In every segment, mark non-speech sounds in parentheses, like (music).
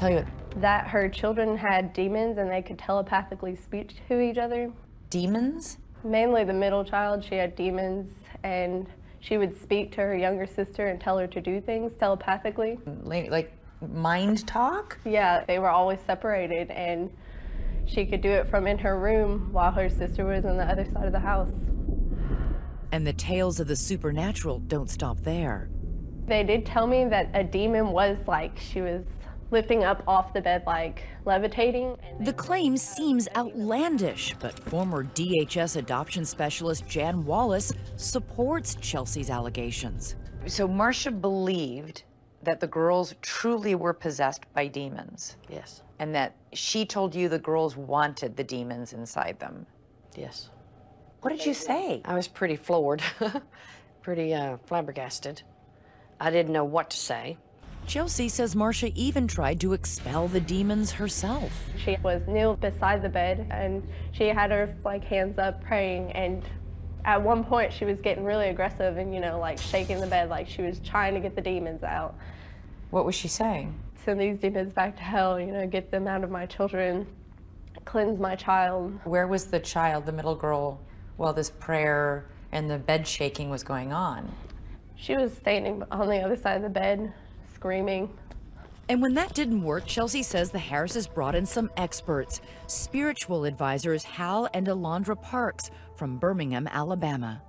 What did she tell you? That her children had demons and they could telepathically speak to each other. Demons? Mainly the middle child, she had demons and she would speak to her younger sister and tell her to do things telepathically. Like mind talk? Yeah, they were always separated and she could do it from in her room while her sister was on the other side of the house. And the tales of the supernatural don't stop there. They did tell me that a demon was like, she was lifting up off the bed like levitating. The claim seems outlandish, but former DHS adoption specialist Jan Wallace supports Chelsea's allegations. So Marcia believed that the girls truly were possessed by demons. Yes. And that she told you the girls wanted the demons inside them. Yes. What did you say? I was pretty floored, (laughs) pretty uh, flabbergasted. I didn't know what to say. Chelsea says Marcia even tried to expel the demons herself. She was kneeled beside the bed and she had her like hands up praying and at one point she was getting really aggressive and you know like shaking the bed like she was trying to get the demons out. What was she saying? Send these demons back to hell, you know, get them out of my children, cleanse my child. Where was the child, the middle girl, while this prayer and the bed shaking was going on? She was standing on the other side of the bed, screaming. And when that didn't work, Chelsea says the Harrises brought in some experts, spiritual advisors Hal and Alondra Parks from Birmingham, Alabama.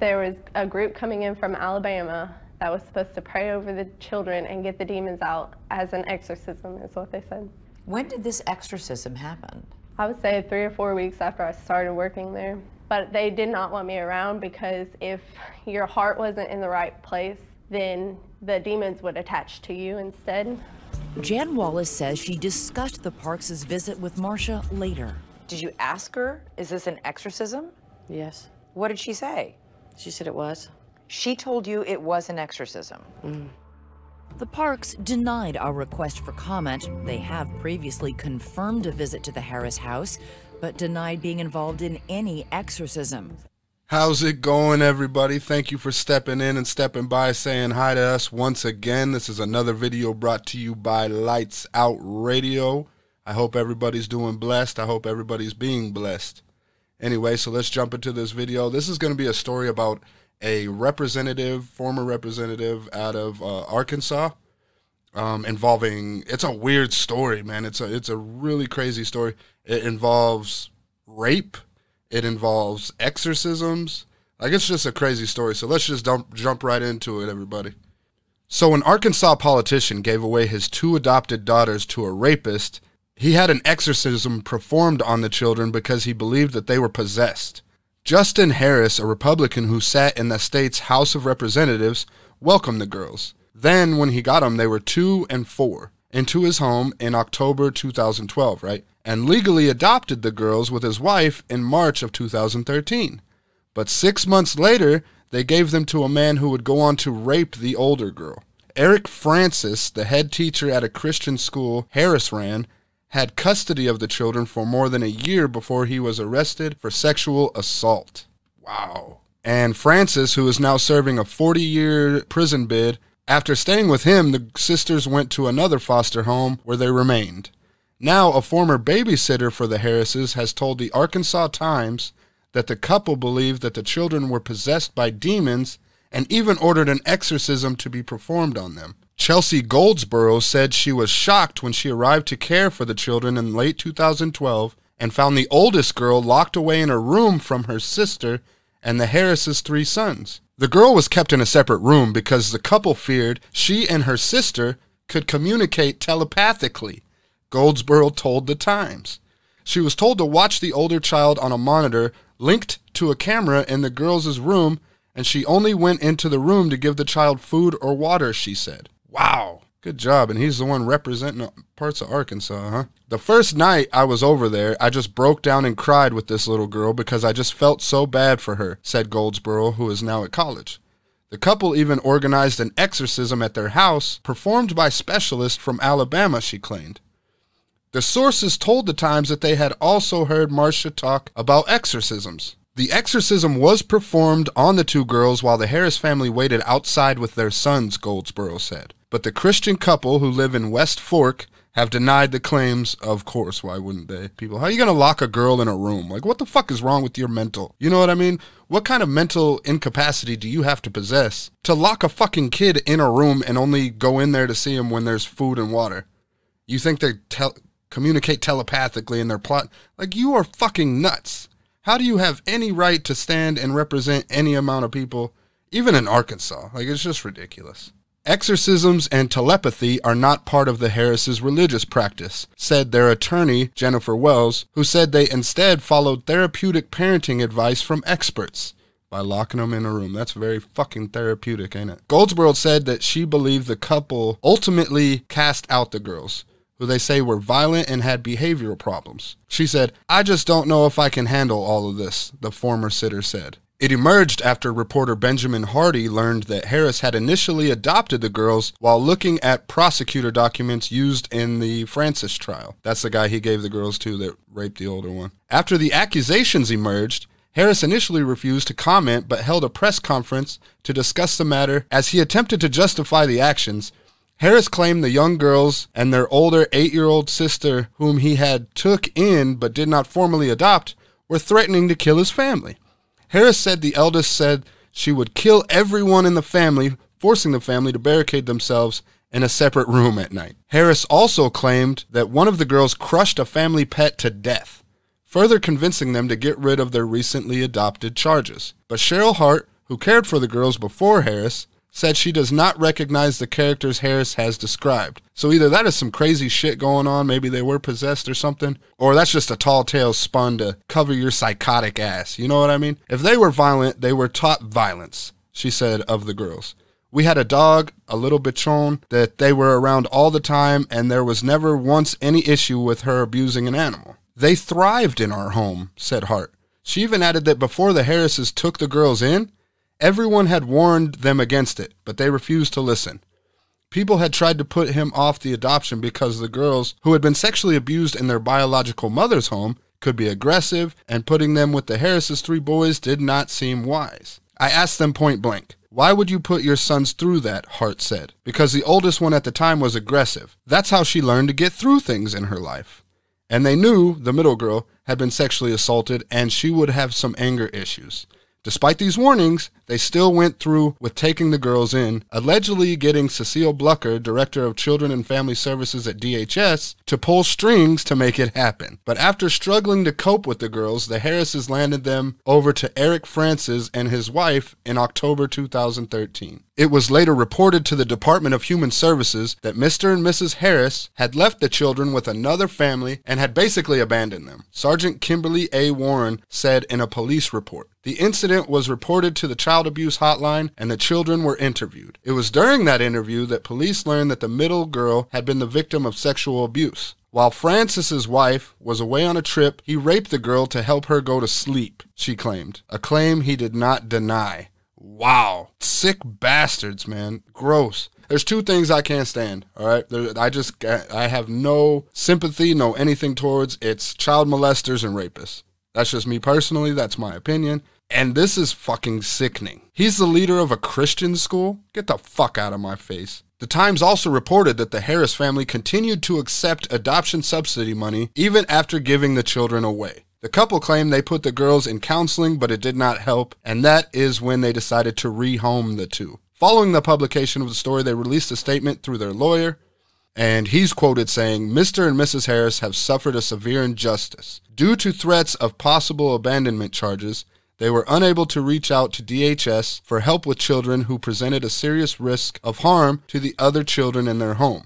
There was a group coming in from Alabama that was supposed to pray over the children and get the demons out as an exorcism, is what they said. When did this exorcism happen? I would say three or four weeks after I started working there. But they did not want me around because if your heart wasn't in the right place, then the demons would attach to you instead. Jan Wallace says she discussed the Parks' visit with Marcia later. Did you ask her, is this an exorcism? Yes. What did she say? She said it was. She told you it was an exorcism. Mm. The Parks denied our request for comment. They have previously confirmed a visit to the Harris house, but denied being involved in any exorcism. How's it going, everybody? Thank you for stepping in and stepping by, saying hi to us once again. This is another video brought to you by Lights Out Radio. I hope everybody's doing blessed. I hope everybody's being blessed. Anyway, so let's jump into this video. This is going to be a story about a representative, former representative out of uh, Arkansas, um, involving. It's a weird story, man. It's a it's a really crazy story. It involves rape. It involves exorcisms. Like it's just a crazy story. So let's just dump, jump right into it, everybody. So an Arkansas politician gave away his two adopted daughters to a rapist. He had an exorcism performed on the children because he believed that they were possessed. Justin Harris, a Republican who sat in the state's House of Representatives, welcomed the girls. Then, when he got them, they were two and four, into his home in October 2012, right? And legally adopted the girls with his wife in March of 2013. But six months later, they gave them to a man who would go on to rape the older girl. Eric Francis, the head teacher at a Christian school Harris ran, had custody of the children for more than a year before he was arrested for sexual assault. Wow. And Francis, who is now serving a 40 year prison bid, after staying with him, the sisters went to another foster home where they remained. Now, a former babysitter for the Harrises has told the Arkansas Times that the couple believed that the children were possessed by demons and even ordered an exorcism to be performed on them. Chelsea Goldsboro said she was shocked when she arrived to care for the children in late 2012 and found the oldest girl locked away in a room from her sister and the Harris's three sons. The girl was kept in a separate room because the couple feared she and her sister could communicate telepathically, Goldsboro told the Times. She was told to watch the older child on a monitor linked to a camera in the girls' room, and she only went into the room to give the child food or water, she said. Wow. Good job. And he's the one representing parts of Arkansas, huh? The first night I was over there, I just broke down and cried with this little girl because I just felt so bad for her, said Goldsboro, who is now at college. The couple even organized an exorcism at their house, performed by specialists from Alabama, she claimed. The sources told the Times that they had also heard Marcia talk about exorcisms. The exorcism was performed on the two girls while the Harris family waited outside with their sons, Goldsboro said. But the Christian couple who live in West Fork have denied the claims. Of course, why wouldn't they? People, how are you going to lock a girl in a room? Like, what the fuck is wrong with your mental? You know what I mean? What kind of mental incapacity do you have to possess to lock a fucking kid in a room and only go in there to see him when there's food and water? You think they tel- communicate telepathically in their plot? Like, you are fucking nuts. How do you have any right to stand and represent any amount of people, even in Arkansas? Like, it's just ridiculous. Exorcisms and telepathy are not part of the Harris's religious practice, said their attorney, Jennifer Wells, who said they instead followed therapeutic parenting advice from experts by locking them in a room. That's very fucking therapeutic, ain't it? Goldsboro said that she believed the couple ultimately cast out the girls, who they say were violent and had behavioral problems. She said, I just don't know if I can handle all of this, the former sitter said. It emerged after reporter Benjamin Hardy learned that Harris had initially adopted the girls while looking at prosecutor documents used in the Francis trial. That's the guy he gave the girls to that raped the older one. After the accusations emerged, Harris initially refused to comment but held a press conference to discuss the matter as he attempted to justify the actions Harris claimed the young girls and their older eight-year-old sister, whom he had took in but did not formally adopt, were threatening to kill his family. Harris said the eldest said she would kill everyone in the family, forcing the family to barricade themselves in a separate room at night. Harris also claimed that one of the girls crushed a family pet to death, further convincing them to get rid of their recently adopted charges. But Cheryl Hart, who cared for the girls before Harris, said she does not recognize the characters Harris has described. So either that is some crazy shit going on, maybe they were possessed or something, or that's just a tall tale spun to cover your psychotic ass. You know what I mean? If they were violent, they were taught violence, she said of the girls. We had a dog, a little bichon, that they were around all the time, and there was never once any issue with her abusing an animal. They thrived in our home, said Hart. She even added that before the Harrises took the girls in, Everyone had warned them against it, but they refused to listen. People had tried to put him off the adoption because the girls, who had been sexually abused in their biological mother's home, could be aggressive, and putting them with the Harris's three boys did not seem wise. I asked them point blank, why would you put your sons through that? Hart said. Because the oldest one at the time was aggressive. That's how she learned to get through things in her life. And they knew the middle girl had been sexually assaulted and she would have some anger issues. Despite these warnings, they still went through with taking the girls in, allegedly getting Cecile Blucker, director of Children and Family Services at DHS, to pull strings to make it happen. But after struggling to cope with the girls, the Harrises landed them over to Eric Francis and his wife in October 2013. It was later reported to the Department of Human Services that Mr. and Mrs. Harris had left the children with another family and had basically abandoned them. Sergeant Kimberly A. Warren said in a police report. The incident was reported to the child abuse hotline and the children were interviewed. It was during that interview that police learned that the middle girl had been the victim of sexual abuse. While Francis's wife was away on a trip, he raped the girl to help her go to sleep, she claimed, a claim he did not deny. Wow. Sick bastards, man. Gross. There's two things I can't stand, all right? There, I just, I have no sympathy, no anything towards. It's child molesters and rapists. That's just me personally. That's my opinion. And this is fucking sickening. He's the leader of a Christian school? Get the fuck out of my face. The Times also reported that the Harris family continued to accept adoption subsidy money even after giving the children away. The couple claimed they put the girls in counseling, but it did not help, and that is when they decided to rehome the two. Following the publication of the story, they released a statement through their lawyer, and he's quoted saying, Mr. and Mrs. Harris have suffered a severe injustice. Due to threats of possible abandonment charges, they were unable to reach out to DHS for help with children who presented a serious risk of harm to the other children in their home.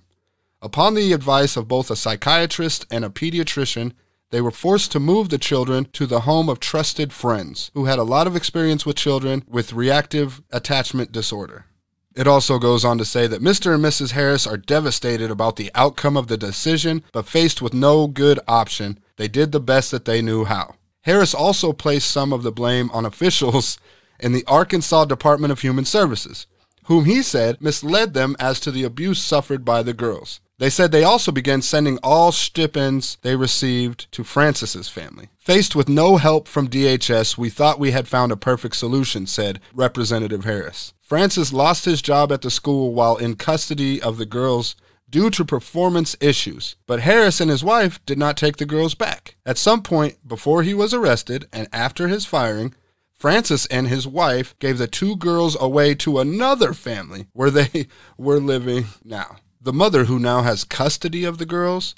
Upon the advice of both a psychiatrist and a pediatrician, they were forced to move the children to the home of trusted friends who had a lot of experience with children with reactive attachment disorder. It also goes on to say that Mr. and Mrs. Harris are devastated about the outcome of the decision, but faced with no good option, they did the best that they knew how. Harris also placed some of the blame on officials in the Arkansas Department of Human Services, whom he said misled them as to the abuse suffered by the girls. They said they also began sending all stipends they received to Francis's family. Faced with no help from DHS, we thought we had found a perfect solution, said Representative Harris. Francis lost his job at the school while in custody of the girls due to performance issues, but Harris and his wife did not take the girls back. At some point before he was arrested and after his firing, Francis and his wife gave the two girls away to another family where they (laughs) were living now. The mother, who now has custody of the girls,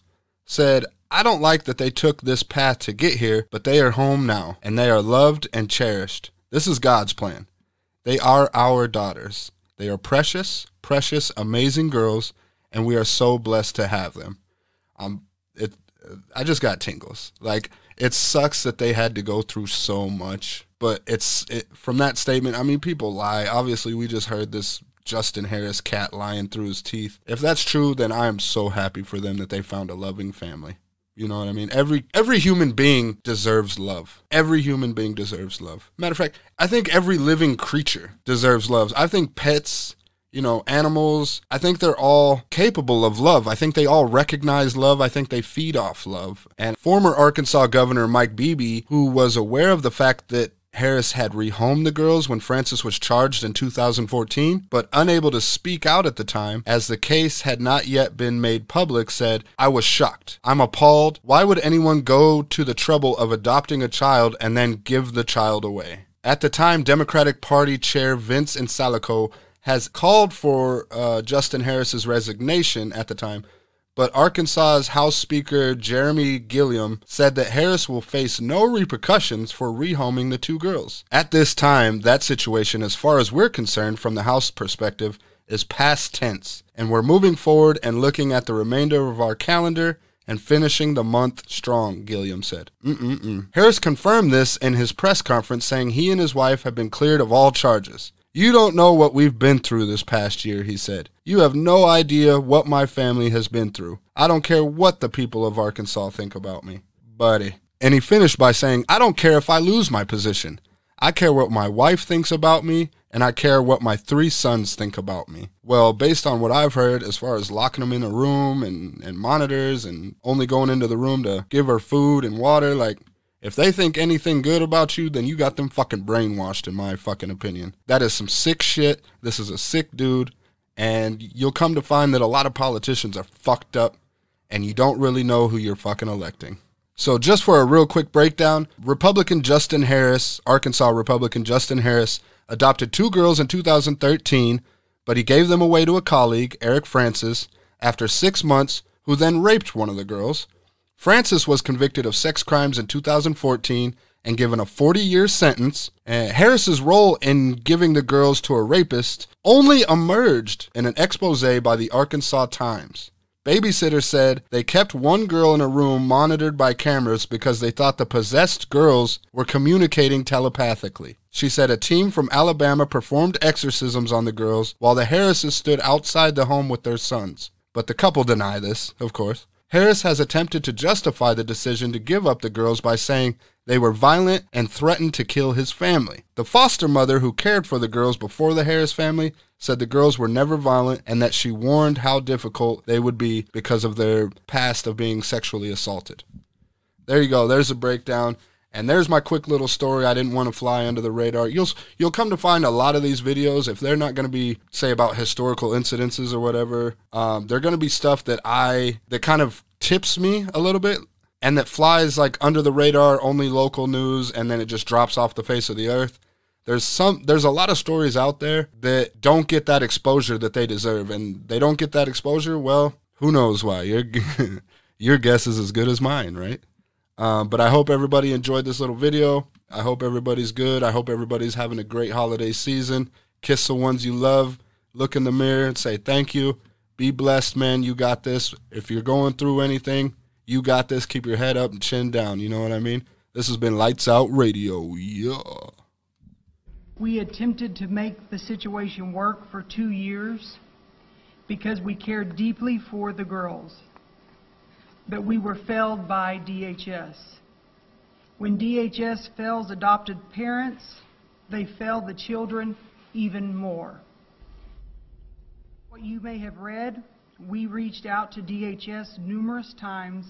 said, I don't like that they took this path to get here, but they are home now, and they are loved and cherished. This is God's plan. They are our daughters. They are precious, precious, amazing girls, and we are so blessed to have them. Um, it, I just got tingles. Like it sucks that they had to go through so much, but it's it, from that statement. I mean, people lie. Obviously, we just heard this Justin Harris cat lying through his teeth. If that's true, then I am so happy for them that they found a loving family. You know what I mean? Every every human being deserves love. Every human being deserves love. Matter of fact, I think every living creature deserves love. I think pets, you know, animals, I think they're all capable of love. I think they all recognize love. I think they feed off love. And former Arkansas Governor Mike Beebe, who was aware of the fact that Harris had rehomed the girls when Francis was charged in 2014, but unable to speak out at the time as the case had not yet been made public, said, I was shocked. I'm appalled. Why would anyone go to the trouble of adopting a child and then give the child away? At the time, Democratic Party Chair Vince Insalaco has called for uh, Justin Harris's resignation at the time, but Arkansas's House Speaker Jeremy Gillam said that Harris will face no repercussions for rehoming the two girls. At this time, that situation, as far as we're concerned from the House perspective, is past tense, and we're moving forward and looking at the remainder of our calendar and finishing the month strong, Gillam said. Mm-mm-mm. Harris confirmed this in his press conference, saying he and his wife have been cleared of all charges. You don't know what we've been through this past year, he said. You have no idea what my family has been through. I don't care what the people of Arkansas think about me. Buddy. And he finished by saying, I don't care if I lose my position. I care what my wife thinks about me, and I care what my three sons think about me. Well, based on what I've heard, as far as locking them in a room and, and monitors and only going into the room to give her food and water, like, if they think anything good about you, then you got them fucking brainwashed, in my fucking opinion. That is some sick shit. This is a sick dude. And you'll come to find that a lot of politicians are fucked up and you don't really know who you're fucking electing. So, just for a real quick breakdown Republican Justin Harris, Arkansas Republican Justin Harris, adopted two girls in 2013, but he gave them away to a colleague, Eric Francis, after six months, who then raped one of the girls. Francis was convicted of sex crimes in 2014 and given a 40 year sentence. Uh, Harris's role in giving the girls to a rapist only emerged in an expose by the Arkansas Times. Babysitter said they kept one girl in a room monitored by cameras because they thought the possessed girls were communicating telepathically. She said a team from Alabama performed exorcisms on the girls while the Harrises stood outside the home with their sons. But the couple deny this, of course. Harris has attempted to justify the decision to give up the girls by saying they were violent and threatened to kill his family. The foster mother who cared for the girls before the Harris family said the girls were never violent and that she warned how difficult they would be because of their past of being sexually assaulted. There you go. There's a breakdown. And there's my quick little story. I didn't want to fly under the radar. You'll you'll come to find a lot of these videos if they're not going to be say about historical incidences or whatever. Um, they're going to be stuff that I that kind of tips me a little bit and that flies like under the radar, only local news, and then it just drops off the face of the earth. There's some there's a lot of stories out there that don't get that exposure that they deserve, and they don't get that exposure. Well, who knows why? Your (laughs) your guess is as good as mine, right? Um, but I hope everybody enjoyed this little video. I hope everybody's good. I hope everybody's having a great holiday season. Kiss the ones you love. Look in the mirror and say thank you. Be blessed, man. You got this. If you're going through anything, you got this. Keep your head up and chin down. You know what I mean? This has been Lights Out Radio. Yeah. We attempted to make the situation work for two years because we cared deeply for the girls but we were failed by DHS. When DHS fails adopted parents, they fail the children even more. What you may have read We reached out to DHS numerous times,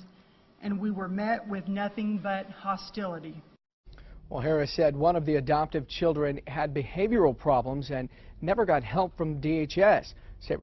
and we were met with nothing but hostility. Well, Harris said one of the adoptive children had behavioral problems and never got help from DHS.